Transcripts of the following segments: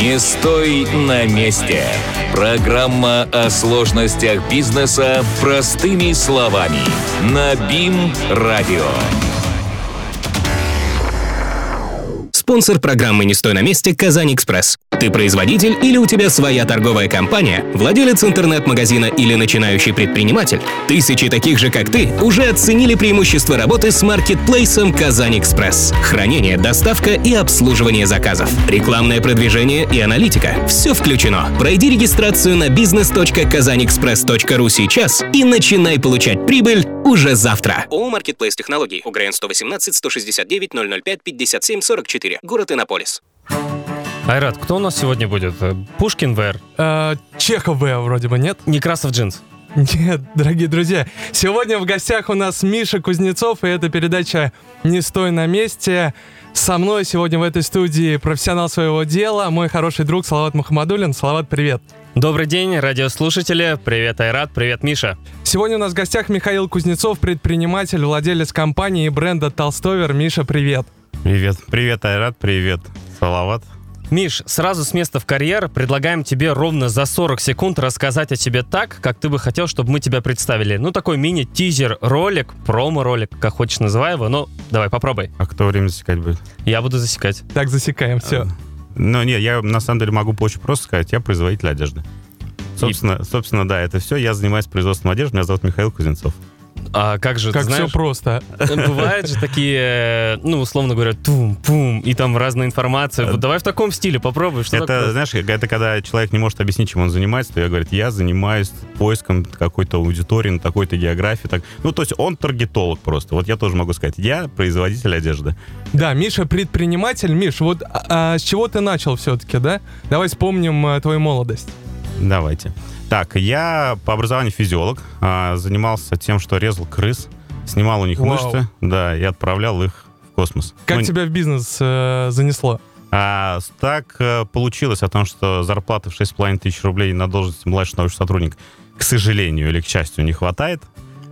Не стой на месте. Программа о сложностях бизнеса простыми словами. На БИМ-радио. Спонсор программы «Не стой на месте» «Казань-Экспресс». Ты производитель или у тебя своя торговая компания, владелец интернет-магазина или начинающий предприниматель? Тысячи таких же, как ты, уже оценили преимущества работы с маркетплейсом «Казань-Экспресс». Хранение, доставка и обслуживание заказов. Рекламное продвижение и аналитика. Все включено. Пройди регистрацию на business.kazanexpress.ru сейчас и начинай получать прибыль уже завтра. ООО «Маркетплейс Технологий». УГРН 118 169 005 57 44. Город Иннополис. Айрат, кто у нас сегодня будет? Э, Пушкин ВР? Э, Чехов В вроде бы, нет? Некрасов джинс? Нет, дорогие друзья, сегодня в гостях у нас Миша Кузнецов, и это передача «Не стой на месте». Со мной сегодня в этой студии профессионал своего дела, мой хороший друг Салават Мухаммадулин. Салават, привет. Добрый день, радиослушатели. Привет, Айрат. Привет, Миша. Сегодня у нас в гостях Михаил Кузнецов, предприниматель, владелец компании и бренда Толстовер. Миша, привет. Привет. Привет, Айрат. Привет, Салават. Миш, сразу с места в карьер предлагаем тебе ровно за 40 секунд рассказать о себе так, как ты бы хотел, чтобы мы тебя представили. Ну, такой мини-тизер-ролик, промо-ролик, как хочешь называй его, но давай, попробуй. А кто время засекать будет? Я буду засекать. Так, засекаем, все. Ну, нет, я на самом деле могу очень просто сказать, я производитель одежды. Собственно, и... собственно, да, это все. Я занимаюсь производством одежды. Меня зовут Михаил Кузнецов. А как же, как ты знаешь, все просто. Бывают же такие, ну, условно говоря, тум-пум, и там разная информация. Вот давай в таком стиле попробуй. Что это, такое? знаешь, это когда человек не может объяснить, чем он занимается, то я говорю, я занимаюсь поиском какой-то аудитории на такой-то географии. Так. Ну, то есть он таргетолог просто. Вот я тоже могу сказать, я производитель одежды. Да, Миша предприниматель. Миш, вот а, а с чего ты начал все-таки, да? Давай вспомним а, твою молодость. Давайте. Так, я по образованию физиолог, а, занимался тем, что резал крыс, снимал у них Вау. мышцы, да, и отправлял их в космос. Как ну, тебя в бизнес э, занесло? А, так э, получилось о том, что зарплаты в 6,5 тысяч рублей на должность младшего научного сотрудника, к сожалению или к счастью, не хватает.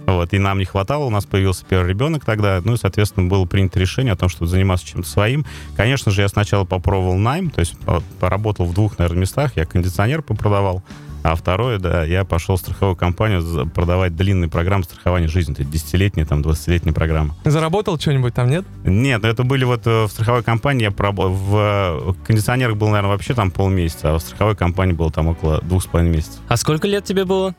Вот, и нам не хватало, у нас появился первый ребенок тогда, ну и, соответственно, было принято решение о том, чтобы заниматься чем-то своим. Конечно же, я сначала попробовал найм, то есть поработал в двух, наверное, местах, я кондиционер попродавал, а второе, да, я пошел в страховую компанию продавать длинные программы страхования жизни, то есть десятилетние, там, 20-летние программы. Заработал что-нибудь там, нет? Нет, это были вот э, в страховой компании, я проб... в кондиционерах был, наверное, вообще там полмесяца, а в страховой компании было там около двух с половиной месяцев. А сколько лет тебе было?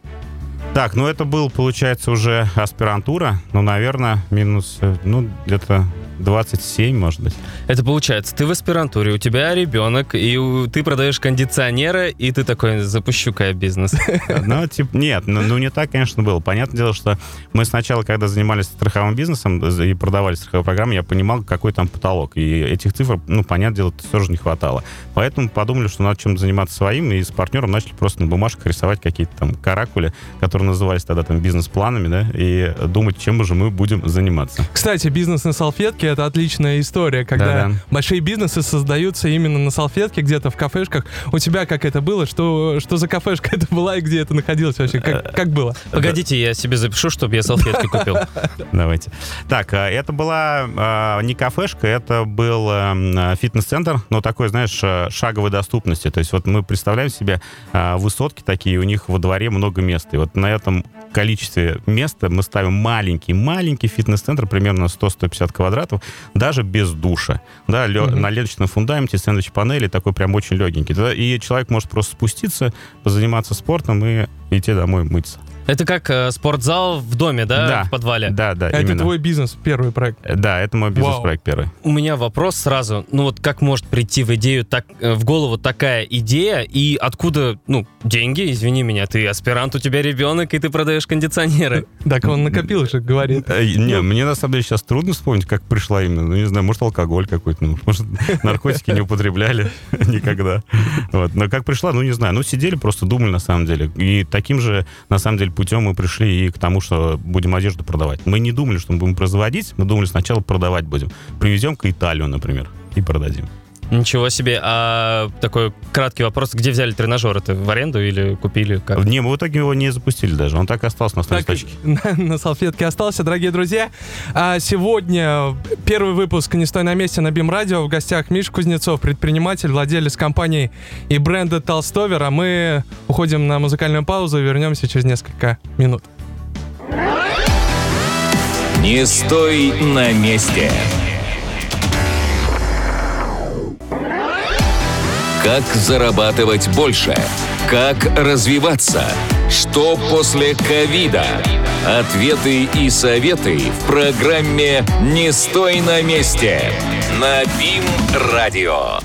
Так, ну это был, получается, уже аспирантура, ну, наверное, минус, э, ну, где-то 27, может быть. Это получается, ты в аспирантуре, у тебя ребенок, и ты продаешь кондиционеры, и ты такой, запущу-ка я бизнес. Ну, типа, нет, ну, ну не так, конечно, было. Понятное дело, что мы сначала, когда занимались страховым бизнесом и продавали страховые программы, я понимал, какой там потолок. И этих цифр, ну, понятное дело, тоже не хватало. Поэтому подумали, что надо чем-то заниматься своим, и с партнером начали просто на бумажках рисовать какие-то там каракули, которые назывались тогда там бизнес-планами, да, и думать, чем же мы будем заниматься. Кстати, бизнес на салфетке это отличная история, когда Да-да. большие бизнесы создаются именно на салфетке, где-то в кафешках. У тебя как это было? Что, что за кафешка это была и где это находилось вообще? Как, как было? Погодите, я себе запишу, чтобы я салфетки купил. Давайте. Так, а, это была а, не кафешка, это был а, фитнес-центр, но такой, знаешь, шаговой доступности. То есть вот мы представляем себе высотки такие, у них во дворе много места. И вот на этом количестве места мы ставим маленький-маленький фитнес-центр, примерно 100-150 квадратов, даже без душа. Да, лё, mm-hmm. на ленточном фундаменте, сэндвич-панели, такой прям очень легенький. И человек может просто спуститься, позаниматься спортом и идти домой мыться. Это как э, спортзал в доме, да, да, в подвале? Да, да, Это именно. твой бизнес, первый проект? Э, да, это мой бизнес-проект первый. У меня вопрос сразу. Ну вот как может прийти в идею, так, э, в голову такая идея, и откуда, ну, деньги, извини меня, ты аспирант, у тебя ребенок, и ты продаешь кондиционеры. Так он накопил же, говорит. Э, не, мне на самом деле сейчас трудно вспомнить, как пришла именно. Ну, не знаю, может, алкоголь какой-то, ну, может, наркотики не употребляли никогда. Вот. Но как пришла, ну, не знаю. Ну, сидели, просто думали, на самом деле. И таким же, на самом деле, путем мы пришли и к тому, что будем одежду продавать. Мы не думали, что мы будем производить, мы думали, сначала продавать будем. Привезем к Италию, например, и продадим. Ничего себе. А такой краткий вопрос. Где взяли тренажер? Это в аренду или купили? Как? Не, мы в итоге его не запустили даже. Он так и остался на листочке. на, на салфетке остался, дорогие друзья. А сегодня первый выпуск «Не стой на месте» на БИМ Радио. В гостях Миша Кузнецов, предприниматель, владелец компании и бренда Толстовер. А мы уходим на музыкальную паузу и вернемся через несколько минут. Не стой на месте. Как зарабатывать больше? Как развиваться? Что после ковида? Ответы и советы в программе «Не стой на месте» на БИМ-радио.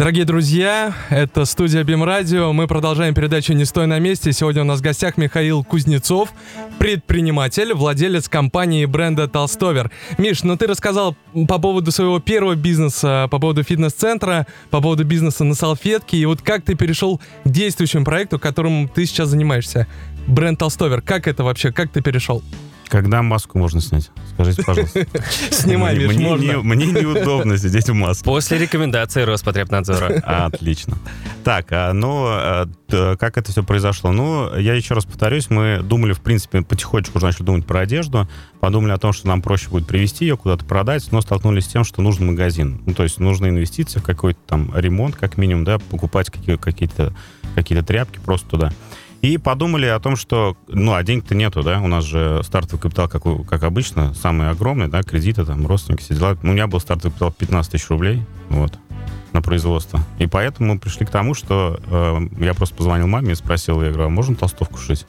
Дорогие друзья, это студия БИМ Радио. Мы продолжаем передачу «Не стой на месте». Сегодня у нас в гостях Михаил Кузнецов, предприниматель, владелец компании бренда Толстовер. Миш, ну ты рассказал по поводу своего первого бизнеса, по поводу фитнес-центра, по поводу бизнеса на салфетке. И вот как ты перешел к действующему проекту, которым ты сейчас занимаешься? Бренд Толстовер. Как это вообще? Как ты перешел? Когда маску можно снять? Скажите, пожалуйста. Снимай, Мне- мне, можно. не- мне неудобно сидеть в маске. После рекомендации Роспотребнадзора. Отлично. Так, а, ну, а, как это все произошло? Ну, я еще раз повторюсь, мы думали, в принципе, потихонечку уже начали думать про одежду, подумали о том, что нам проще будет привезти ее, куда-то продать, но столкнулись с тем, что нужен магазин. Ну, то есть нужны инвестиции в какой-то там ремонт, как минимум, да, покупать какие- какие-то какие тряпки просто туда. И подумали о том, что, ну, а денег-то нету, да, у нас же стартовый капитал, как, как обычно, самый огромный, да, кредиты, там, родственники, все дела. У меня был стартовый капитал 15 тысяч рублей, вот, на производство. И поэтому мы пришли к тому, что э, я просто позвонил маме и спросил, я говорю, а можно толстовку шить?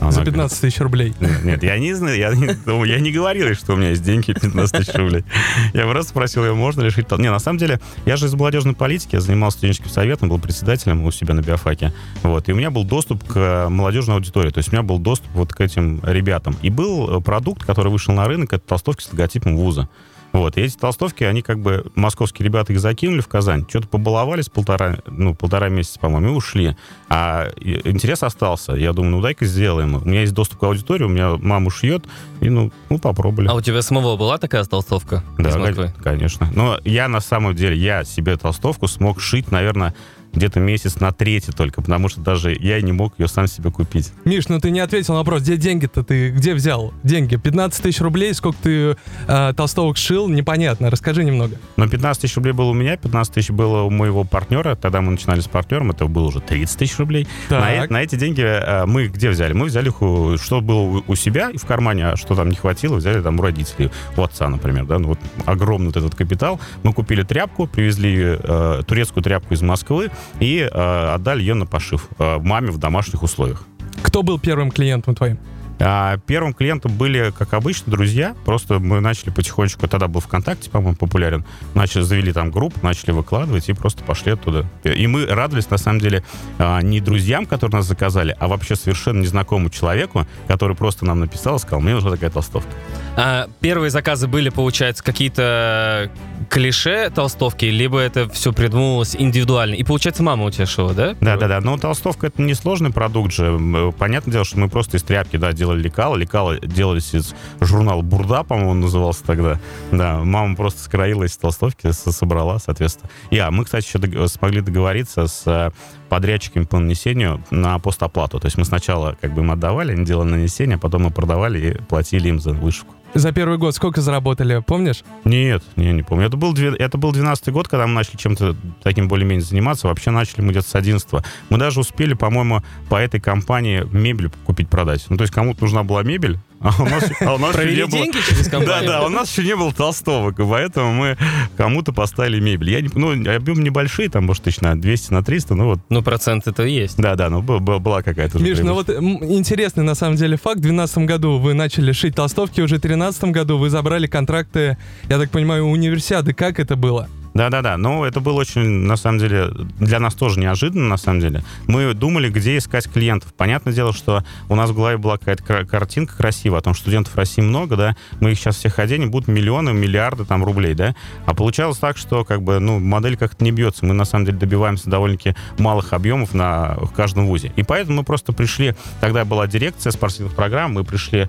Она За говорит, 15 тысяч рублей. нет, нет, я не знаю, я не, ну, я не говорил, ей, что у меня есть деньги 15 тысяч рублей. Я просто спросил ее, можно ли решить... Не, на самом деле, я же из молодежной политики, я занимался студенческим советом, был председателем у себя на биофаке. Вот, и у меня был доступ к молодежной аудитории, то есть у меня был доступ вот к этим ребятам. И был э, продукт, который вышел на рынок, это толстовки с логотипом вуза. Вот, и эти толстовки, они как бы, московские ребята их закинули в Казань, что-то побаловались полтора, ну, полтора месяца, по-моему, и ушли. А интерес остался. Я думаю, ну, дай-ка сделаем. У меня есть доступ к аудитории, у меня маму шьет, и, ну, ну попробовали. А у тебя самого была такая толстовка да, конечно. Но я, на самом деле, я себе толстовку смог шить, наверное, где-то месяц на третий только, потому что даже я не мог ее сам себе купить. Миш, ну ты не ответил на вопрос, где деньги-то ты, где взял деньги? 15 тысяч рублей, сколько ты э, толстовок шил, непонятно, расскажи немного. Но 15 тысяч рублей было у меня, 15 тысяч было у моего партнера. Тогда мы начинали с партнером, это было уже 30 тысяч рублей. На, Так. на эти деньги э, мы где взяли? Мы взяли их, у- что было у- себя в кармане, а что там не хватило, взяли там у родителей, у отца, например. Да? Ну, вот огромный вот этот капитал. Мы купили тряпку, привезли э, турецкую тряпку из Москвы и э, отдали ее на пошив э, маме в домашних условиях. Кто был первым клиентом твоим? А первым клиентом были, как обычно, друзья. Просто мы начали потихонечку, тогда был ВКонтакте, по-моему, популярен. Начали, завели там группу, начали выкладывать и просто пошли оттуда. И мы радовались, на самом деле, а, не друзьям, которые нас заказали, а вообще совершенно незнакомому человеку, который просто нам написал и сказал, мне нужна такая толстовка. А первые заказы были, получается, какие-то клише толстовки, либо это все придумывалось индивидуально. И, получается, мама у тебя шила, да? Да-да-да, но толстовка это несложный продукт же. М, Понятное дело, что мы просто из тряпки, да, делали лекала. Лекала делались из журнала «Бурда», по-моему, он назывался тогда. Да, мама просто скроила эти толстовки, со- собрала, соответственно. И, а, мы, кстати, еще дог- смогли договориться с э, подрядчиками по нанесению на постоплату. То есть мы сначала как бы им отдавали, они делали нанесение, а потом мы продавали и платили им за вышивку. За первый год сколько заработали, помнишь? Нет, не, не помню. Это был, это был 12 год, когда мы начали чем-то таким более-менее заниматься. Вообще начали мы где-то с 11 Мы даже успели, по-моему, по этой компании мебель купить-продать. Ну, то есть кому-то нужна была мебель, а у нас, а у нас еще не было... деньги через Да, компанию? да, у нас еще не было толстовок, и поэтому мы кому-то поставили мебель. Я не, ну, объем небольшие, там, может, тысяч на 200, на 300, ну вот, Ну, процент-то есть. да, да, ну был- был- была какая-то... Миш, ну вот интересный на самом деле факт. В 2012 году вы начали шить толстовки, уже в 2013 году вы забрали контракты, я так понимаю, у универсиады. Как это было? Да-да-да, но это было очень, на самом деле, для нас тоже неожиданно, на самом деле. Мы думали, где искать клиентов. Понятное дело, что у нас в голове была какая-то картинка красивая о том, что студентов в России много, да, мы их сейчас всех оденем, будут миллионы, миллиарды там рублей, да. А получалось так, что как бы, ну, модель как-то не бьется. Мы, на самом деле, добиваемся довольно-таки малых объемов на в каждом вузе. И поэтому мы просто пришли, тогда была дирекция спортивных программ, мы пришли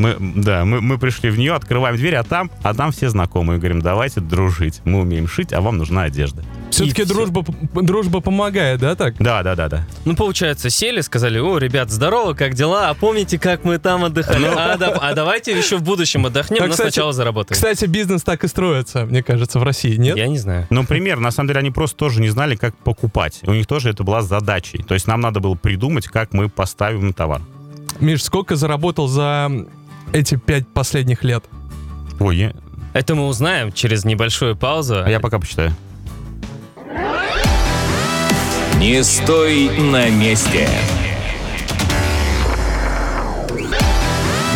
Мы, да, мы, мы пришли в нее, открываем дверь, а там, а там все знакомые. Говорим, давайте дружить. Мы умеем шить, а вам нужна одежда. Все-таки И всё. дружба, дружба помогает, да, так? Да, да, да, да. Ну, получается, сели, сказали, о, ребят, здорово, как дела? А помните, как мы там отдыхали? А, да- а давайте еще в будущем отдохнем, Так, но кстати- сначала заработаем. Кстати, бизнес так и строится, мне кажется, в России, нет? Я не знаю. Ну, пример, на самом деле, они просто тоже не знали, как покупать. У них тоже это была задачей. То есть нам надо было придумать, как мы поставим товар. Миш, сколько заработал за эти пять последних лет? Ой, я, Это мы узнаем через небольшую паузу. а я пока почитаю. Не стой на месте.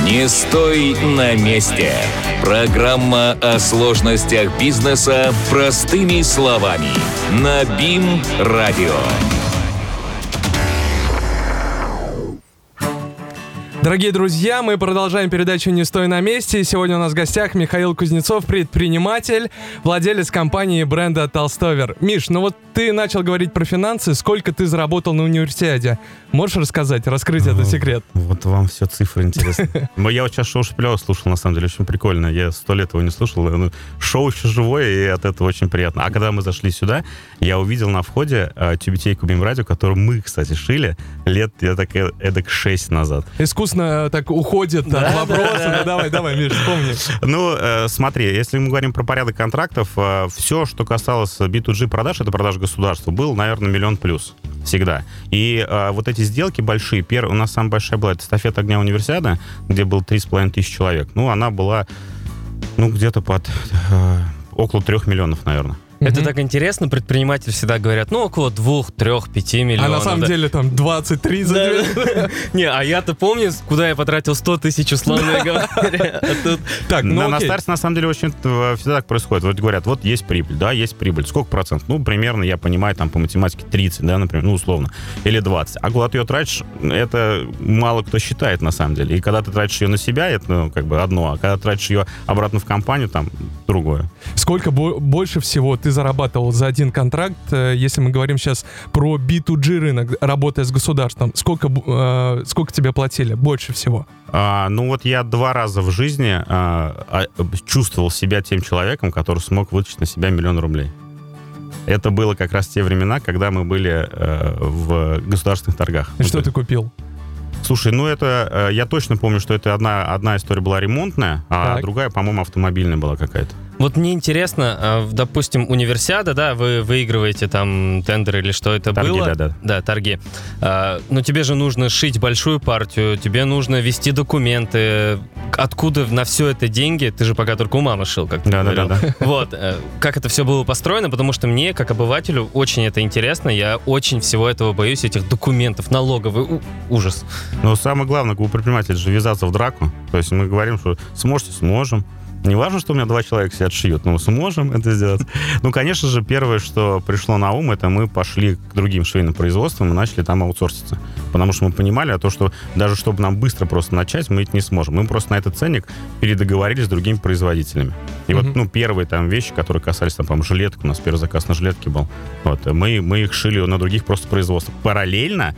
Не стой на месте. Программа о сложностях бизнеса простыми словами. На БИМ-радио. Дорогие друзья, мы продолжаем передачу «Не стой на месте». И Сегодня у нас в гостях Михаил Кузнецов, предприниматель, владелец компании бренда «Толстовер». Миш, ну вот ты начал говорить про финансы. Сколько ты заработал на универсиаде? Можешь рассказать, раскрыть этот секрет? Вот вам все цифры интересны. Ну, Я вот сейчас шоу Шпилева слушал, на самом деле, очень прикольно. Я сто лет его не слушал. Ну, Шоу еще живое, и от этого очень приятно. А когда мы зашли сюда, я увидел на входе э, тюбетейку Бимрадио, которую мы, кстати, шили лет, я так э, эдак 6 назад. Искусно так уходит от вопроса. Ну, давай, давай, Миш, вспомни. Ну, э, смотри, если мы говорим про порядок контрактов, все, что касалось B2G продаж, это продаж государству, был, наверное, миллион плюс. Всегда. И э, вот эти сделки большие, пер... у нас самая большая была это эстафета огня универсиада, где было 3,5 тысяч человек. Ну, она была, ну, где-то под э, около трех миллионов, наверное. Это Мгм. так интересно, предприниматели всегда говорят, ну, около двух, трех, пяти А миллионов. на самом да. деле там 20-30. Да. Не, а я-то помню, куда я потратил 100 тысяч, условно говоря. А Так, ну на, старте, на самом деле, очень э, всегда так происходит. Вот говорят, вот есть прибыль, да, есть прибыль. Сколько процентов? Ну, примерно, я понимаю, там по математике 30, да, например, ну, условно. Или 20. А куда ты ее тратишь, это мало кто считает, на самом деле. И когда ты тратишь ее на себя, это, ну, как бы одно. А когда тратишь ее обратно в компанию, там, другое. Сколько бо- больше всего ты зарабатывал за один контракт, э, если мы говорим сейчас про B2G рынок, работая с государством? Сколько, э, сколько тебе платили больше всего? А, ну вот я два раза в жизни а, а, чувствовал себя тем человеком, который смог вытащить на себя миллион рублей. Это было как раз те времена, когда мы были э, в государственных торгах. И что то ты купил? Слушай, ну это, э, я точно помню, что это одна, одна история была ремонтная, а Так. другая, по-моему, автомобильная была какая-то. Вот мне интересно, а, допустим, универсиада, да, вы выигрываете там тендер или что это Торги, было? да-да. Да, торги. А, но тебе же нужно шить большую партию, тебе нужно вести документы. Откуда на все это деньги? Ты же пока только у мамы шил, как ты говорил. Да-да-да. Вот, э, как это все было построено, потому что мне, как обывателю, очень это интересно. Я очень всего этого боюсь, этих документов, налоговый ужас. Но самое главное, у предпринимателя же ввязаться в драку. То есть мы говорим, что сможете, сможем. Не важно, что у меня два человека сидят шьют, но мы сможем это сделать. Ну, конечно же, первое, что пришло на ум, это мы пошли к другим швейным производствам и начали там аутсорситься. Потому что мы понимали, а то, что даже чтобы нам быстро просто начать, мы это не сможем. Мы просто на этот ценник передоговорились с другими производителями. И Мгм. вот, ну, первые там вещи, которые касались, там, по-моему, жилеток, у нас первый заказ на жилетки был. Вот, мы, мы их шили на других просто производствах. Параллельно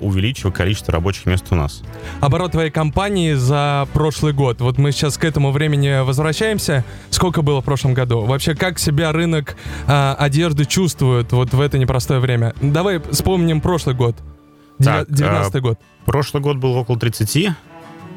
увеличивая количество рабочих мест у нас. Оборот твоей компании за прошлый год. Вот мы сейчас к этому времени возвращаемся. Сколько было в прошлом году? Вообще, как себя рынок а, одежды чувствует вот в это непростое время? Давай вспомним прошлый год. Так, 19 год. Прошлый год был около 30.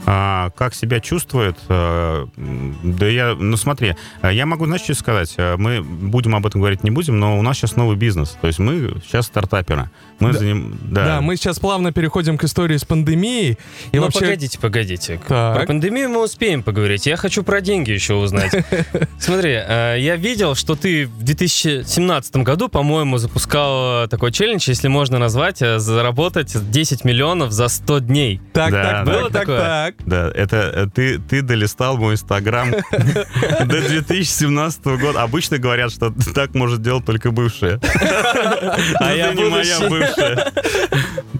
А, как себя чувствует? А, да я, ну смотри, а, я могу, знаешь, что сказать? А, Мы будем об этом говорить, не будем, но у нас сейчас новый бизнес. То есть мы сейчас стартаперы. Мы Да. за ним, Да. да. мы сейчас плавно переходим к истории с пандемией. И ну, вообще, погодите, погодите. Так. Про пандемию мы успеем поговорить. Я хочу про деньги еще узнать. Смотри, э, я видел, что ты в 2017 году, по-моему, запускал такой челлендж, если можно назвать, э, заработать 10 миллионов за 100 дней. так, так, так, Было так, такое? Так. Да, это э, ты, ты долистал мой инстаграм до 2017 года. Обычно говорят, что так может делать только бывшая. А Но я не моя бывшая.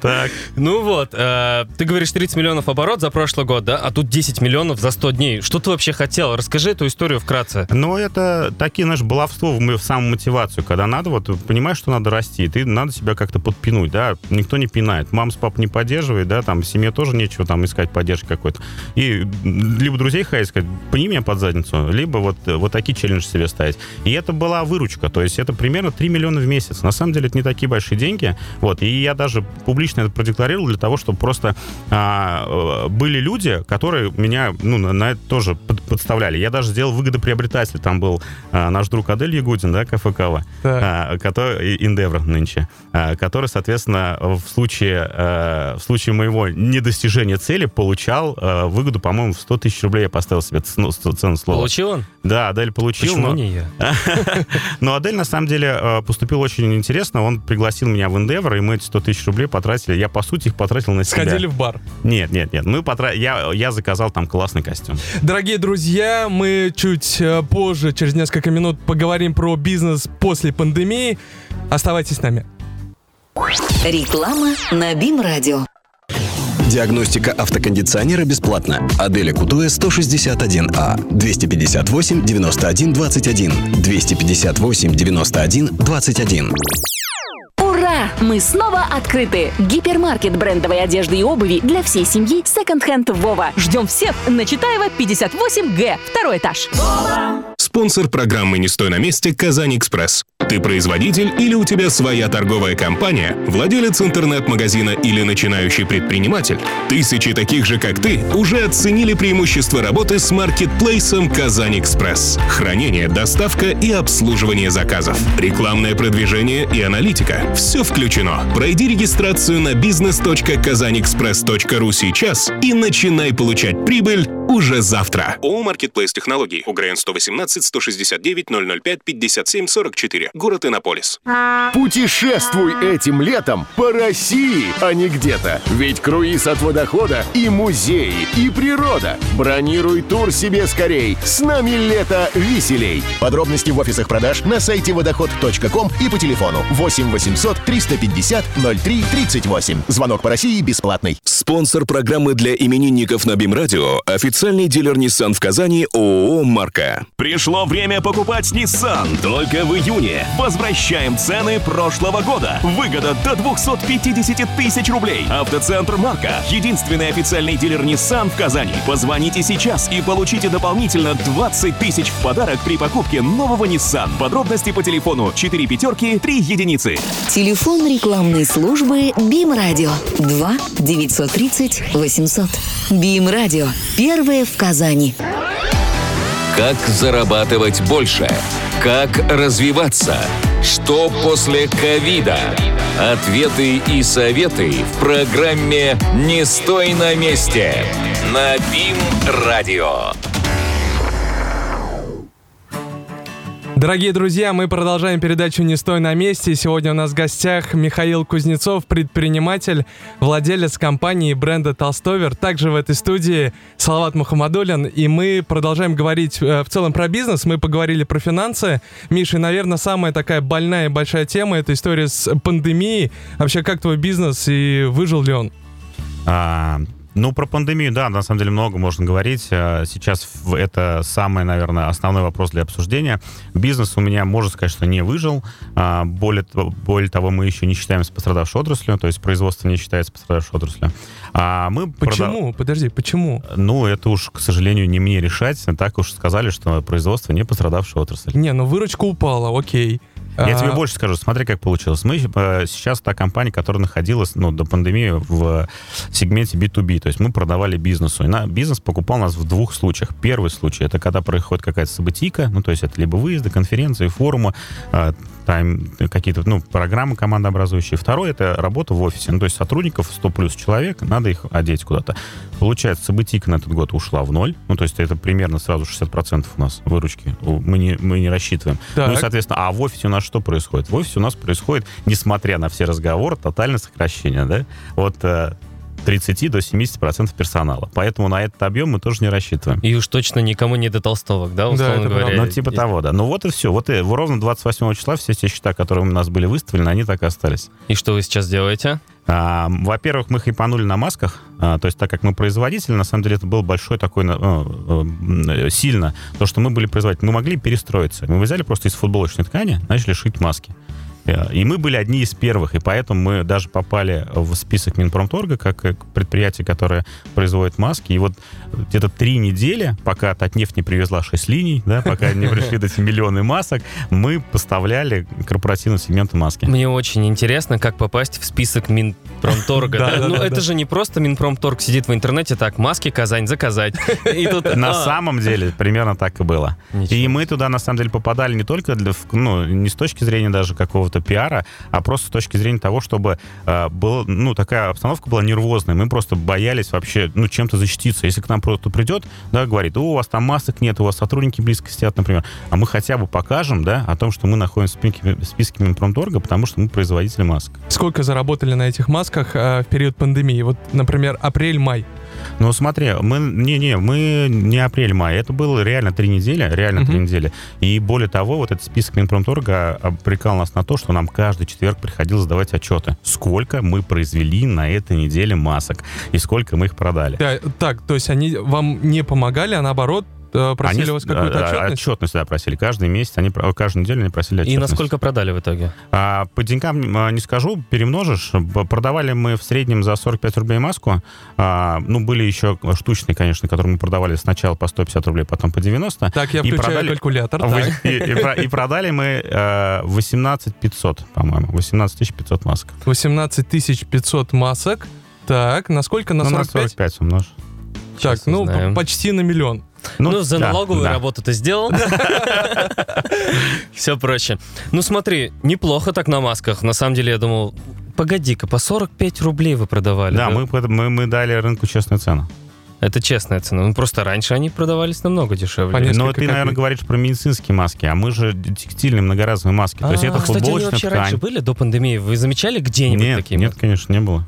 Так. Ну вот, э, ты говоришь 30 миллионов оборот за прошлый год, да? А тут 10 миллионов за 100 дней. Что ты вообще хотел? Расскажи эту историю вкратце. Ну, это такие, знаешь, баловство в, в самую мотивацию, когда надо, вот, понимаешь, что надо расти, ты надо себя как-то подпинуть, да, никто не пинает, мама с папой не поддерживает, да, там, семье тоже нечего там искать поддержки какой-то. И либо друзей ходить сказать, пни меня под задницу, либо вот, вот такие челленджи себе ставить. И это была выручка, то есть это примерно 3 миллиона в месяц. На самом деле это не такие большие деньги, вот, и я даже публично это продекларировал для того, чтобы просто а, э, были люди, которые меня, ну, на, на это тоже под- подставляли. Я даже сделал выгодоприобретатель. Там был а, наш друг Адель Ягудин, да, кафе Кава, а, который, Индевра нынче, а, который, соответственно, в случае, э, в случае моего недостижения цели получал э, выгоду, по-моему, в 100 тысяч рублей я поставил себе цену, цену слова. Получил он? Да, Адель получил. Почему но- не я? но Адель, на самом деле, э, поступил очень интересно. Он пригласил меня в Endeavor, и мы эти 100 тысяч рублей потратили. Я, по сути, их потратил на себя. Сходили в бар. Нет, нет, нет. Мы потра... я, я заказал там классный костюм. Дорогие друзья, мы чуть э, позже, через несколько минут, поговорим про бизнес после пандемии. Оставайтесь с нами. Реклама на БИМ-радио. Диагностика автокондиционера бесплатна. Аделя Кутуя 161А 258 91 21 258 91 21. Ура! Мы снова открыты! Гипермаркет брендовой одежды и обуви для всей семьи Second Hand Вова. Ждем всех на Читаева 58Г, второй этаж. Спонсор программы «Не стой на месте» «Казань Экспресс». Ты производитель или у тебя своя торговая компания, владелец интернет-магазина или начинающий предприниматель? Тысячи таких же, как ты, уже оценили преимущества работы с маркетплейсом «Казань Экспресс». Хранение, доставка и обслуживание заказов. Рекламное продвижение и аналитика. Все включено. Пройди регистрацию на business.kazanexpress.ru сейчас и начинай получать прибыль уже завтра. ООО «Маркетплейс Технологий». УГРН 118 169 005 57 44. Город Иннополис. Путешествуй этим летом по России, а не где-то. Ведь круиз от водохода и музеи, и природа. Бронируй тур себе скорей. С нами лето веселей. Подробности в офисах продаж на сайте водоход.ком и по телефону 8 800 350 03 38. Звонок по России бесплатный. Спонсор программы для именинников на БИМ-радио – официальный дилер Nissan в Казани ООО «Марка». Пришло время покупать Nissan только в июне. Возвращаем цены прошлого года. Выгода до 250 тысяч рублей. Автоцентр Марка. Единственный официальный дилер Nissan в Казани. Позвоните сейчас и получите дополнительно 20 тысяч в подарок при покупке нового Nissan. Подробности по телефону 4 пятерки 3 единицы. Телефон рекламной службы БИМ-радио 2 930 800. БИМ-радио. Первое в Казани. Как зарабатывать больше? Как развиваться? Что после ковида? Ответы и советы в программе «Не стой на месте» на БИМ-радио. Дорогие друзья, мы продолжаем передачу «Не стой на месте». Сегодня у нас в гостях Михаил Кузнецов, предприниматель, владелец компании бренда «Толстовер». Также в этой студии Салават Мухаммадулин. И мы продолжаем говорить э, в целом про бизнес. Мы поговорили про финансы. Миша, наверное, самая такая больная и большая тема – это история с пандемией. Вообще, как твой бизнес и выжил ли он? А, ну, про пандемию, да, на самом деле много можно говорить. А, Сейчас это самый, наверное, основной вопрос для обсуждения. Бизнес у меня, можно сказать, что не выжил. А, Более, того- более того, мы еще не считаемся пострадавшей отраслью, то есть производство не считается пострадавшей отраслью. А мы прода- Почему? Подожди, почему? Ну, это уж, к сожалению, не мне решать. Так уж сказали, что производство не пострадавшая отрасль. Не, ну выручка упала, окей. Я А, тебе больше скажу, смотри, как получилось. Мы э, сейчас та компания, которая находилась ну, до пандемии в сегменте B2B, то есть мы продавали бизнесу. И на, бизнес покупал нас в двух случаях. Первый случай, это когда происходит какая-то событийка, ну, то есть это либо выезды, конференции, форумы, тайм, какие-то, ну, программы командообразующие. Второй, это работа в офисе. Ну, то есть сотрудников 100 плюс человек, надо их одеть куда-то. Получается, событийка на этот год ушла в ноль. Ну, то есть это примерно сразу 60% у нас выручки. Мы не, мы не рассчитываем. Так. Ну, и, соответственно, а в офисе у нас что происходит? В офисе у нас происходит, несмотря на все разговоры, тотальное сокращение, да? Вот э, 30 до 70% персонала. Поэтому на этот объем мы тоже не рассчитываем. И уж точно никому не до толстовок, да, условно это говоря? Ну, типа того, да. Ну, вот и все. Вот и ровно 28 числа все те счета, которые у нас были выставлены, они так и остались. И что вы сейчас делаете? А, во-первых, мы хайпанули на масках, а, то есть так как мы производитель, на самом деле это был большой такой, ну, э, сильно, то, что мы были производители, мы могли перестроиться. Мы взяли просто из футболочной ткани, начали шить маски. Э, И мы были одни из первых, и поэтому мы даже попали в список Минпромторга как э, предприятие, которое производит маски. И вот где-то три недели, пока Татнефть не привезла 6 линий, да, пока не пришли эти миллионы масок, мы поставляли корпоративному сегменту маски. Мне очень интересно, как попасть в список Минпромторга. Ну, это же не просто Минпромторг сидит в интернете, так, маски Казань заказать. На а, самом деле примерно так и было. И мы туда на самом деле попадали не только ну, не с точки зрения даже какого-то пиара, а просто с точки зрения того, чтобы э, было, ну, такая обстановка была нервозная. Мы просто боялись вообще, ну, чем-то защититься. Если к нам просто придет, да, говорит, у вас там масок нет, у вас сотрудники близко сидят, например, а мы хотя бы покажем, да, о том, что мы находимся в списке, в списке Минпромторга, потому что мы производители масок. Сколько заработали на этих масках э, в период пандемии? Вот, например, апрель-май. Ну, смотри, мы не-не, мы не апрель-май. Это было реально три недели, реально три Мгм. недели. И более того, вот этот список Минпромторга обрекал нас на то, что нам каждый четверг приходилось сдавать отчеты. Сколько мы произвели на этой неделе масок и сколько мы их продали. Да, так, то есть они вам не помогали, а наоборот просили Они, у вас какую-то отчетность? отчетность, да, просили. Каждый месяц, они, каждую неделю они просили И отчетность. насколько продали в итоге? А, по деньгам а, не скажу, перемножишь. Продавали мы в среднем за 45 рублей маску. А, ну, были еще штучные, конечно, которые мы продавали сначала по 150 рублей, потом по 90. Так, я И включаю продали- калькулятор. Так. И, и и продали мы э, 18 500, по-моему. 18 500 масок. 18 500 масок. Так, насколько на Ну, 45? 45 умножь. Так, Сейчас ну, почти на миллион. Ну, за да, налоговую да. работу ты сделал. Все проще. Ну, смотри, неплохо так на масках. На самом деле, я думал, погоди-ка, по 45 рублей вы продавали. Да, мы, мы, мы дали рынку честную цену. Это честная цена. Ну, просто раньше они продавались намного дешевле. Несколько Но ты, наверное, копеек. говоришь про медицинские маски, а мы же текстильные многоразовые маски. То есть А, это кстати, они футболочная вообще ткань. раньше были, до пандемии? Вы замечали где-нибудь Нет, такие? нет, конечно, не было.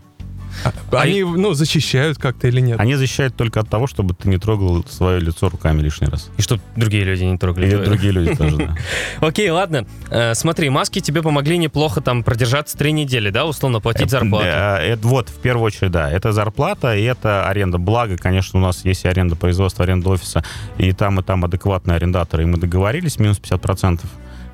Они, ну, защищают как-то или нет? Они защищают только от того, чтобы ты не трогал свое лицо руками лишний раз. И чтобы другие люди не трогали. Твоё. другие люди тоже, да. Окей, ладно. Э, смотри, маски тебе помогли неплохо там продержаться три недели, да, условно платить зарплату. Э, это вот, в первую очередь, да. Это зарплата и это аренда. Благо, конечно, у нас есть и аренда производства, аренда офиса, и там, и там адекватные арендаторы. И мы договорились, минус 50%.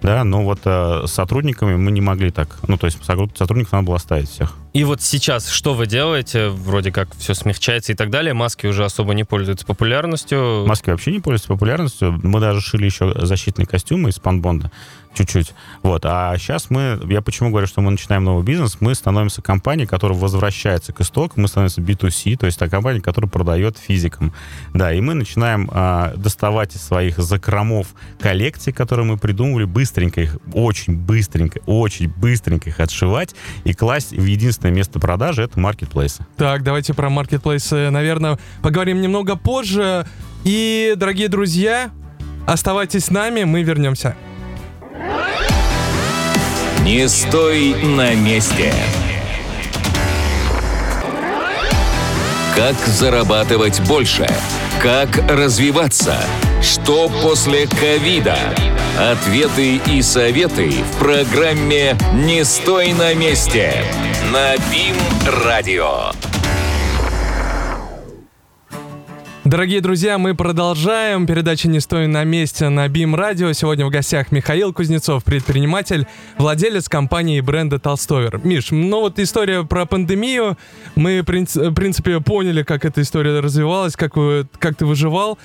Да, но вот э, с сотрудниками мы не могли так. Ну, то есть сотрудников надо было оставить всех. И вот сейчас что вы делаете? Вроде как все смягчается и так далее. Маски уже особо не пользуются популярностью. Маски вообще не пользуются популярностью. Мы даже шили еще защитные костюмы из спанбонда. Чуть-чуть. Вот. А сейчас мы... Я почему говорю, что мы начинаем новый бизнес? Мы становимся компанией, которая возвращается к истокам. Мы становимся B2C, то есть та компания, которая продает физикам. Да, и мы начинаем а, доставать из своих закромов коллекций, которые мы придумывали, быстренько их, очень быстренько, очень быстренько их отшивать и класть в единственное место продажи — это маркетплейсы. Так, давайте про маркетплейсы, наверное, поговорим немного позже. И, дорогие друзья, оставайтесь с нами, мы вернемся. Не стой на месте. Как зарабатывать больше? Как развиваться? Что после ковида? Ответы и советы в программе «Не стой на месте» на БИМ-радио. Дорогие друзья, мы продолжаем. Передача «Не стой на месте» на BIM радио. Сегодня в гостях Михаил Кузнецов, предприниматель, владелец компании и бренда Толстовер. Миш, ну вот история про пандемию. Мы, в принципе, поняли, как эта история развивалась, как, вы- как ты выживал.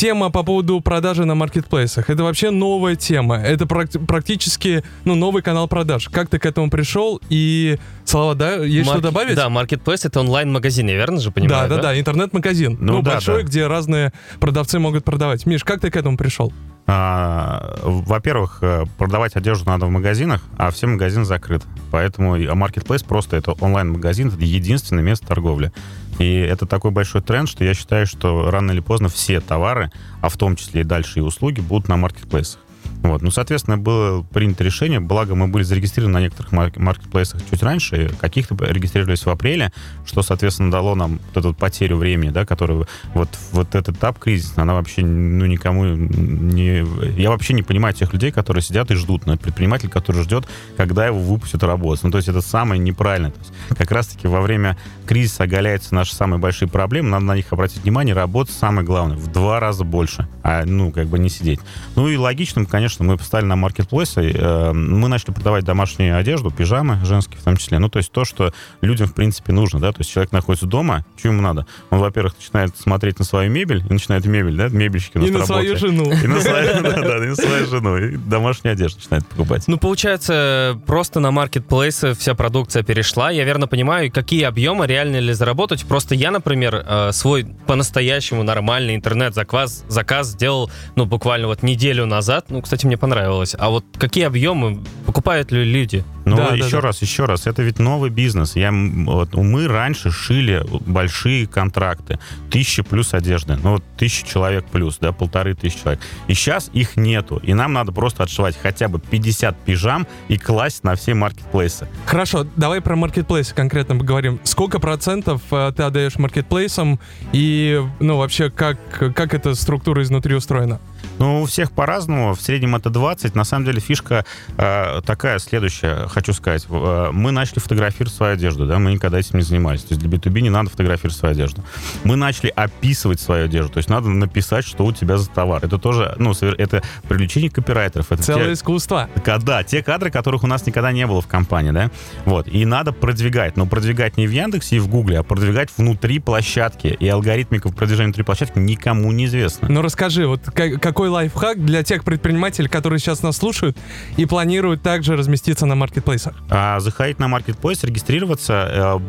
Тема по поводу продажи на маркетплейсах. Это вообще новая тема. Это практи- практически ну, новый канал продаж. Как ты к этому пришел? И, Слава, да, есть что Марк- добавить? Да, маркетплейс это онлайн-магазин, я верно же Да, понимаю? да, да, интернет-магазин. Ну Ну, да, большой, да. где разные продавцы могут продавать. Миш, как ты к этому пришел? А, Во-первых, э, продавать одежду надо в магазинах, а все магазины закрыты. Поэтому Marketplace просто это онлайн-магазин, это единственное место торговли. И это такой большой тренд, что я считаю, что рано или поздно все товары, а в том числе и дальше и услуги, будут на маркетплейсах. Вот. Ну, соответственно, было принято решение, благо мы были зарегистрированы на некоторых марк- маркетплейсах чуть раньше, каких-то регистрировались в апреле, что, соответственно, дало нам вот эту потерю времени, да, которую вот, вот этот этап кризисный, она вообще, ну, никому не... Я вообще не понимаю тех людей, которые сидят и ждут, но предприниматель, который ждет, когда его выпустят работать. Ну, то есть это самое неправильное. То есть как раз-таки во время кризиса оголяются наши самые большие проблемы, надо на них обратить внимание, работать самое главное, в два раза больше, а, ну, как бы не сидеть. Ну и логичным, конечно, мы поставили на маркетплейсы, э, мы начали продавать домашнюю одежду, пижамы женские в том числе, ну, то есть то, что людям, в принципе, нужно, да, то есть человек находится дома, что ему надо? Он, во-первых, начинает смотреть на свою мебель, и начинает мебель, да, мебельщики у нас И на свою жену. И на свою, да, да, и на свою жену, и домашнюю одежду начинает покупать. Ну, получается, просто на маркетплейсы вся продукция перешла. Я верно понимаю, какие объемы реально ли заработать. Просто я, например, э, свой по-настоящему нормальный интернет-заказ заказ сделал, ну, буквально вот неделю назад. Ну, кстати, мне понравилось. А вот какие объемы покупают ли люди? Ну, Да, да, еще да. раз, еще раз, это ведь новый бизнес. Я, вот, мы раньше шили большие контракты, тысяча плюс одежды, ну вот тысяча человек плюс, да, полторы тысячи человек. И сейчас их нету, и нам надо просто отшивать хотя бы 50 пижам и класть на все маркетплейсы. Хорошо, давай про маркетплейсы конкретно поговорим. Сколько процентов э, ты отдаешь маркетплейсам и, ну, вообще, как, как эта структура изнутри устроена? Ну, у всех по-разному. В среднем это 20. На самом деле фишка э, такая следующая, хочу сказать. Э, мы начали фотографировать свою одежду, да, мы никогда этим не занимались. То есть для B2B не надо фотографировать свою одежду. Мы начали описывать свою одежду, то есть надо написать, что у тебя за товар. Это тоже, ну, это привлечение копирайтеров. Это Целое те- искусство. Да, те кадры, которых у нас никогда не было в компании, да? Вот. И надо продвигать. Но продвигать не в Яндексе и в Гугле, а продвигать внутри площадки. И алгоритмика продвижения внутри площадки никому не известна. Ну расскажи, вот ка- какой лайфхак для тех предпринимателей, которые сейчас нас слушают и планируют также разместиться на маркетплейсах? А, заходить на маркетплейс, регистрироваться.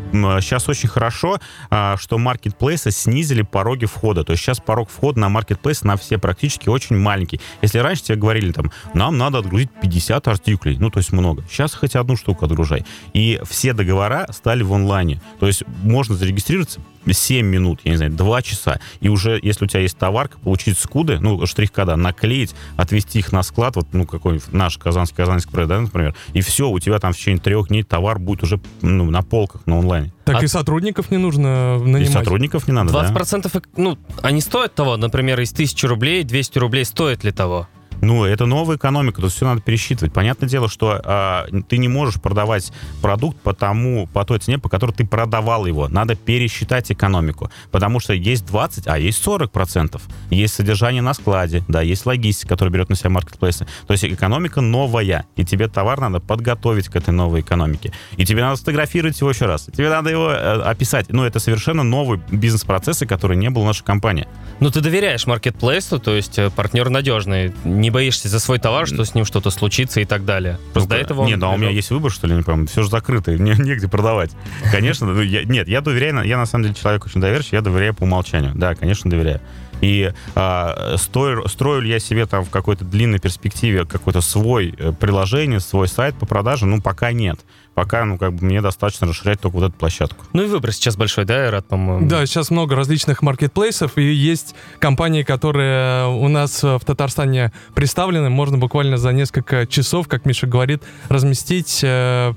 Сейчас очень хорошо, а, что маркетплейсы снизили пороги входа. То есть сейчас порог входа на маркетплейс на все практически очень маленький. Если раньше тебе говорили, там, нам надо отгрузить 50 артиклей, ну, то есть много. Сейчас хоть одну штуку отгружай. И все договора стали в онлайне. То есть можно зарегистрироваться 7 минут, я не знаю, 2 часа. И уже, если у тебя есть товарка, получить скуды, ну, штрих-кода, наклеить, отвезти их на склад, вот, ну, какой наш Казанский, Казанский экспресс, да, например, и все, у тебя там в течение трех дней товар будет уже ну, на полках, на онлайне. Так А- и сотрудников не нужно И нанимать. сотрудников не надо, 20% эк- ну, они стоят того, например, из 1000 рублей, 200 рублей стоит ли того? Ну, это новая экономика, тут все надо пересчитывать. Понятное дело, что а, ты не можешь продавать продукт по тому, по той цене, по которой ты продавал его. Надо пересчитать экономику. Потому что есть 20, а есть 40 процентов. Есть содержание на складе, да, есть логистика, которая берет на себя маркетплейсы. То есть экономика новая, и тебе товар надо подготовить к этой новой экономике. И тебе надо сфотографировать его еще раз. Тебе надо его э, описать. Ну, это совершенно новый бизнес-процессы, который не был в нашей компании. Ну, ты доверяешь маркетплейсу, то есть э, партнер надежный, не боишься за свой товар, что с ним что-то случится и так далее. Просто до Ну, этого он Нет, да, у меня есть выбор, что ли, не помню. Все же закрыто, не, негде продавать. Конечно, ну, я- нет, я доверяю, я на самом деле человек очень доверчивый, я доверяю по умолчанию. Да, конечно, доверяю. И а, строю, строю ли я себе там в какой-то длинной перспективе какое-то свой э, приложение, свой сайт по продаже, ну, пока нет. Пока, ну, как бы мне достаточно расширять только вот эту площадку. Ну и выбор сейчас большой, да, Рад, по-моему? Да, сейчас много различных маркетплейсов, и есть компании, которые у нас э, в Татарстане представлены. Можно буквально за несколько часов, как Миша говорит, разместить э,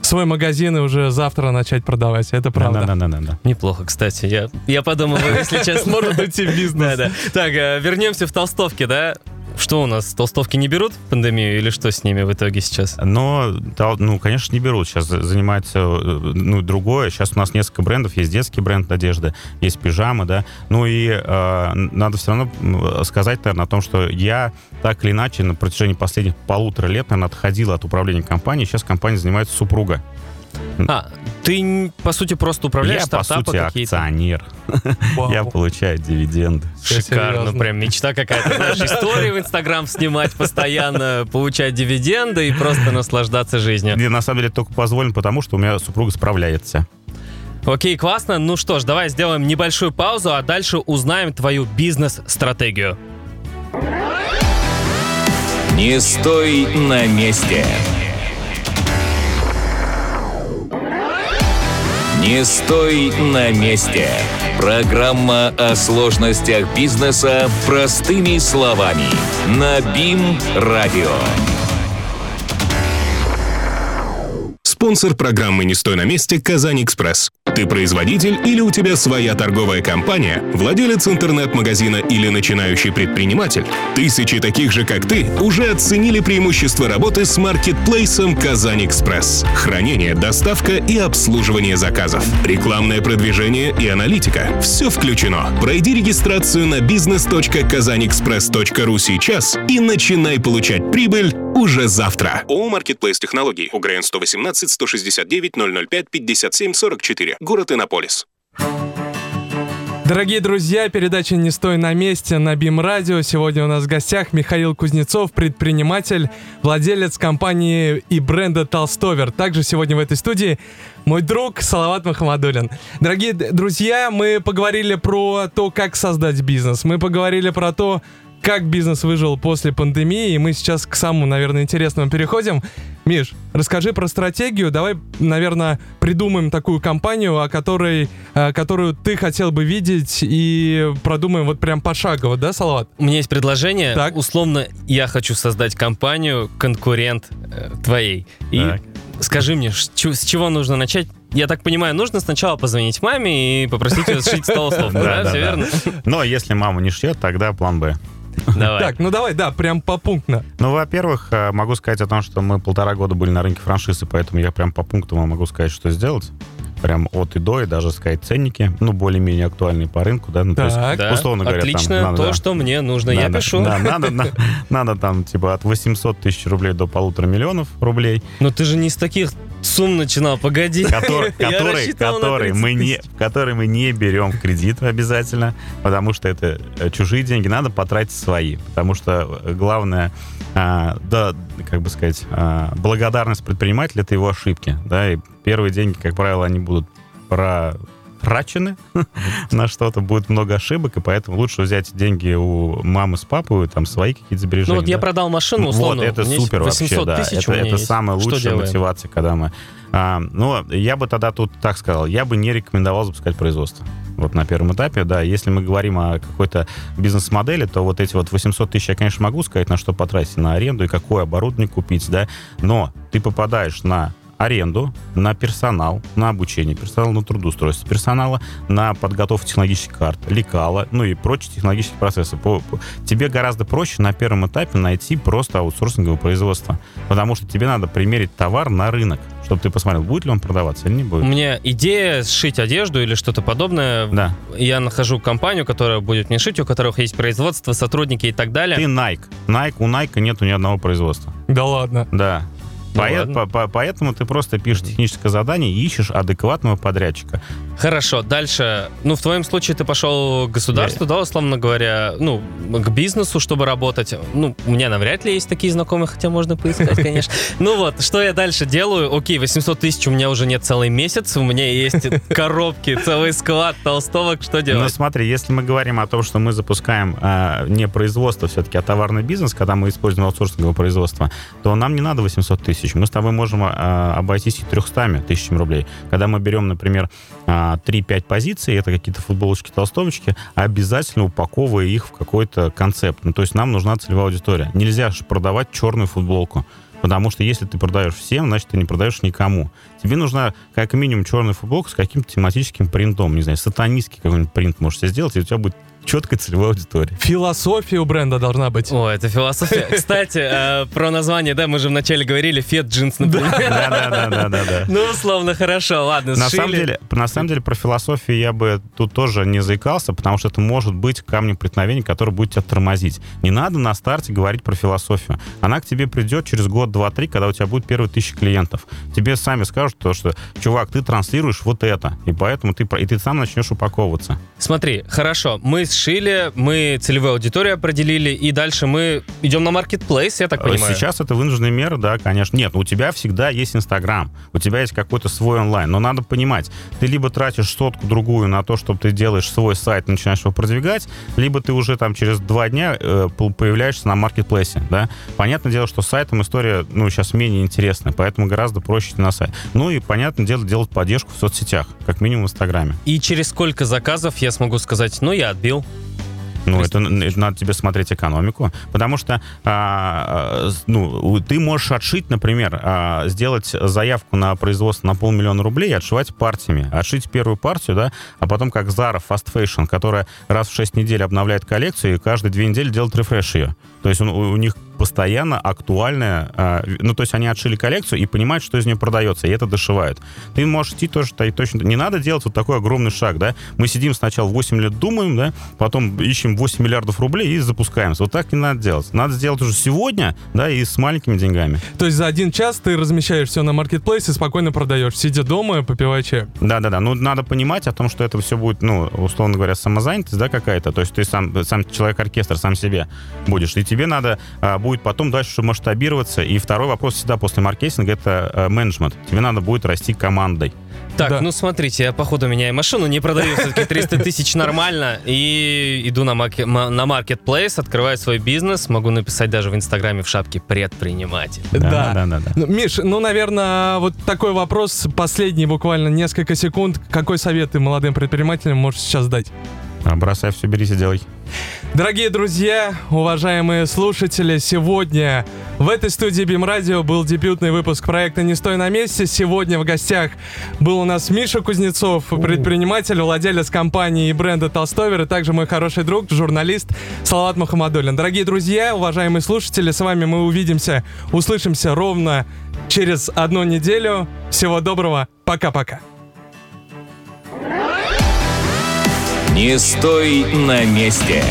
свой магазин и уже завтра начать продавать. Это правда. Да, да, да, да. Неплохо, кстати. Я, я подумал, если честно. Может уйти в бизнес. Да, да. Так, э, вернемся в толстовки, да? Что у нас, толстовки не берут в пандемию или что с ними в итоге сейчас? Но, да, ну, конечно, не берут. Сейчас за- занимается, э, ну, другое. Сейчас у нас несколько брендов. Есть детский бренд одежды, есть пижамы, да. Ну и э, надо все равно сказать, наверное, о том, что я так или иначе на протяжении последних полутора лет, наверное, отходил от управления компанией. Сейчас компания занимается супруга. А, ты, по сути, просто управляешь я, по сути, какие-то? акционер. Вау. Я получаю дивиденды. Шикарно, серьезно. прям мечта какая-то, знаешь, истории в Инстаграм снимать постоянно, получать дивиденды и просто наслаждаться жизнью. И, на самом деле, только позволено потому, что у меня супруга справляется. Окей, классно. Ну что ж, давай сделаем небольшую паузу, а дальше узнаем твою бизнес-стратегию. Не стой на месте. Не стой на месте. Программа о сложностях бизнеса простыми словами. На БИМ-радио. Спонсор программы «Не стой на месте» «Казань-Экспресс». Ты производитель или у тебя своя торговая компания, владелец интернет-магазина или начинающий предприниматель? Тысячи таких же, как ты, уже оценили преимущества работы с маркетплейсом «Казань-Экспресс». Хранение, доставка и обслуживание заказов. Рекламное продвижение и аналитика. Все включено. Пройди регистрацию на business.kazanexpress.ru сейчас и начинай получать прибыль уже завтра. ООО «Маркетплейс Технологий». УГРН 118 169 005 57 44. Город Иннополис. Дорогие друзья, передача «Не стой на месте» на БИМ Радио. Сегодня у нас в гостях Михаил Кузнецов, предприниматель, владелец компании и бренда «Толстовер». Также сегодня в этой студии мой друг Салават Махамадулин. Дорогие друзья, мы поговорили про то, как создать бизнес. Мы поговорили про то, как бизнес выжил после пандемии, и мы сейчас к самому, наверное, интересному переходим. Миш, расскажи про стратегию. Давай, наверное, придумаем такую компанию, о которой, э, которую ты хотел бы видеть, и продумаем вот прям пошагово, да, Салават? У меня есть предложение. Так. Условно, я хочу создать компанию, конкурент э, твоей. И так. скажи мне, с чего нужно начать? Я так понимаю, нужно сначала позвонить маме и попросить ее сшить столослов, да? Все верно? Но если мама не шьет, тогда план Б. Давай. Так, ну давай, да, прям по пунктно. Ну, во-первых, э, могу сказать о том, что мы полтора года были на рынке франшизы, поэтому я прям по пунктам могу сказать, что сделать прям от и до, и даже сказать ценники, ну, более-менее актуальные по рынку, да, ну, так, то есть, да. условно говоря, Отлично, там, надо, то, да, что мне нужно, надо, я пишу. Да, надо, надо, надо там, типа, от 800 тысяч рублей до полутора миллионов рублей. Но ты же не с таких сумм начинал, погоди. Который, который, который, мы не, который мы не берем в кредит обязательно, потому что это э, чужие деньги, надо потратить свои, потому что э, главное, а, да, как бы сказать, а, благодарность предпринимателя — это его ошибки, да, и первые деньги, как правило, они будут про трачены на что-то, будет много ошибок, и поэтому лучше взять деньги у мамы с папой, там свои какие-то сбережения. Ну вот да? я продал машину, условно. Вот, это супер вообще, да. Это, это самая лучшая мотивация, когда мы... А, ну, я бы тогда тут так сказал, я бы не рекомендовал запускать производство. Вот на первом этапе, да, если мы говорим о какой-то бизнес-модели, то вот эти вот 800 тысяч я, конечно, могу сказать, на что потратить, на аренду и какое оборудование купить, да, но ты попадаешь на аренду на персонал, на обучение персонала, на трудоустройство персонала, на подготовку технологических карт, лекала, ну и прочие технологические процессы. По, по, тебе гораздо проще на первом этапе найти просто аутсорсинговое производство, потому что тебе надо примерить товар на рынок, чтобы ты посмотрел, будет ли он продаваться или не будет. У меня идея сшить одежду или что-то подобное. Да. Я нахожу компанию, которая будет мне шить, у которых есть производство, сотрудники и так далее. Ты Nike. Nike у Nike нету ни одного производства. Да ладно. Да. Ну, Поэт, по, по, поэтому ты просто пишешь техническое задание и ищешь адекватного подрядчика. Хорошо, дальше. Ну, в твоем случае ты пошел к государству, да, условно говоря, ну, к бизнесу, чтобы работать. Ну, у меня навряд ли есть такие знакомые, хотя можно поискать, конечно. Ну вот, что я дальше делаю? Окей, 800 тысяч у меня уже нет целый месяц, у меня есть коробки, целый склад толстовок, что делать? Ну, смотри, если мы говорим о том, что мы запускаем э, не производство все-таки, а товарный бизнес, когда мы используем аутсорсинговое производство, то нам не надо 800 тысяч. Мы с тобой можем э, обойтись и 300 тысячами рублей. Когда мы берем, например, э, 3-5 позиций, это какие-то футболочки, толстовочки, обязательно упаковывая их в какой-то концепт. Ну, то есть нам нужна целевая аудитория. Нельзя же продавать черную футболку. Потому что если ты продаешь всем, значит, ты не продаешь никому. Тебе нужна как минимум черная футболка с каким-то тематическим принтом. Не знаю, сатанистский какой-нибудь принт можешь себе сделать, и у тебя будет четкая целевая аудитория. Философия у бренда должна быть. О, это философия. Кстати, э, про название, да, мы же вначале говорили фет джинс, например. Да-да-да. Ну, условно, хорошо, ладно, на самом деле, На самом деле, про философию я бы тут тоже не заикался, потому что это может быть камнем преткновения, который будет тебя тормозить. Не надо на старте говорить про философию. Она к тебе придет через год, два, три, когда у тебя будет первые тысячи клиентов. Тебе сами скажут то, что, чувак, ты транслируешь вот это, и поэтому ты, и ты сам начнешь упаковываться. Смотри, хорошо, мы с решили, мы целевую аудиторию определили, и дальше мы идем на маркетплейс, я так понимаю. Сейчас это вынужденная мера, да, конечно. Нет, у тебя всегда есть Инстаграм, у тебя есть какой-то свой онлайн, но надо понимать, ты либо тратишь сотку другую на то, чтобы ты делаешь свой сайт, начинаешь его продвигать, либо ты уже там через два дня э, появляешься на маркетплейсе, да. Понятное дело, что с сайтом история, ну, сейчас менее интересная, поэтому гораздо проще на сайт. Ну и, понятное дело, делать поддержку в соцсетях, как минимум в Инстаграме. И через сколько заказов я смогу сказать, ну, я отбил. Ну, это, это надо тебе смотреть экономику, потому что а, ну, ты можешь отшить, например, а, сделать заявку на производство на полмиллиона рублей и отшивать партиями. Отшить первую партию, да, а потом как Zara Fast Fashion, которая раз в 6 недель обновляет коллекцию и каждые две недели делает рефреш ее. То есть он, у, у них постоянно актуальная, э, ну, то есть они отшили коллекцию и понимают, что из нее продается, и это дошивают. Ты можешь идти тоже и точно... Не надо делать вот такой огромный шаг, да? Мы сидим сначала 8 лет думаем, да, потом ищем 8 миллиардов рублей и запускаемся. Вот так не надо делать. Надо сделать уже сегодня, да, и с маленькими деньгами. То есть за один час ты размещаешь все на маркетплейсе и спокойно продаешь, сидя дома, попивая чай. Да-да-да, ну, надо понимать о том, что это все будет, ну, условно говоря, самозанятость, да, какая-то, то есть ты сам, сам человек-оркестр, сам себе будешь, и тебе надо а, будет потом дальше масштабироваться. И второй вопрос всегда после маркетинга — это э, менеджмент. Тебе надо будет расти командой. Так, да. ну смотрите, я походу меняю машину, не продаю все-таки 300 тысяч нормально, и иду на, марке, на маркетплейс, открываю свой бизнес, могу написать даже в Инстаграме в шапке «предприниматель». Да, да, да. да, да. Миш, ну, наверное, вот такой вопрос, последний буквально несколько секунд. Какой совет ты молодым предпринимателям можешь сейчас дать? А, бросай все, берись и делай. Дорогие друзья, уважаемые слушатели, сегодня в этой студии Бим Радио был дебютный выпуск проекта «Не стой на месте». Сегодня в гостях был у нас Миша Кузнецов, предприниматель, владелец компании и бренда «Толстовер», и также мой хороший друг, журналист Салават Мухаммадулин. Дорогие друзья, уважаемые слушатели, с вами мы увидимся, услышимся ровно через одну неделю. Всего доброго, пока-пока. Не стой на месте.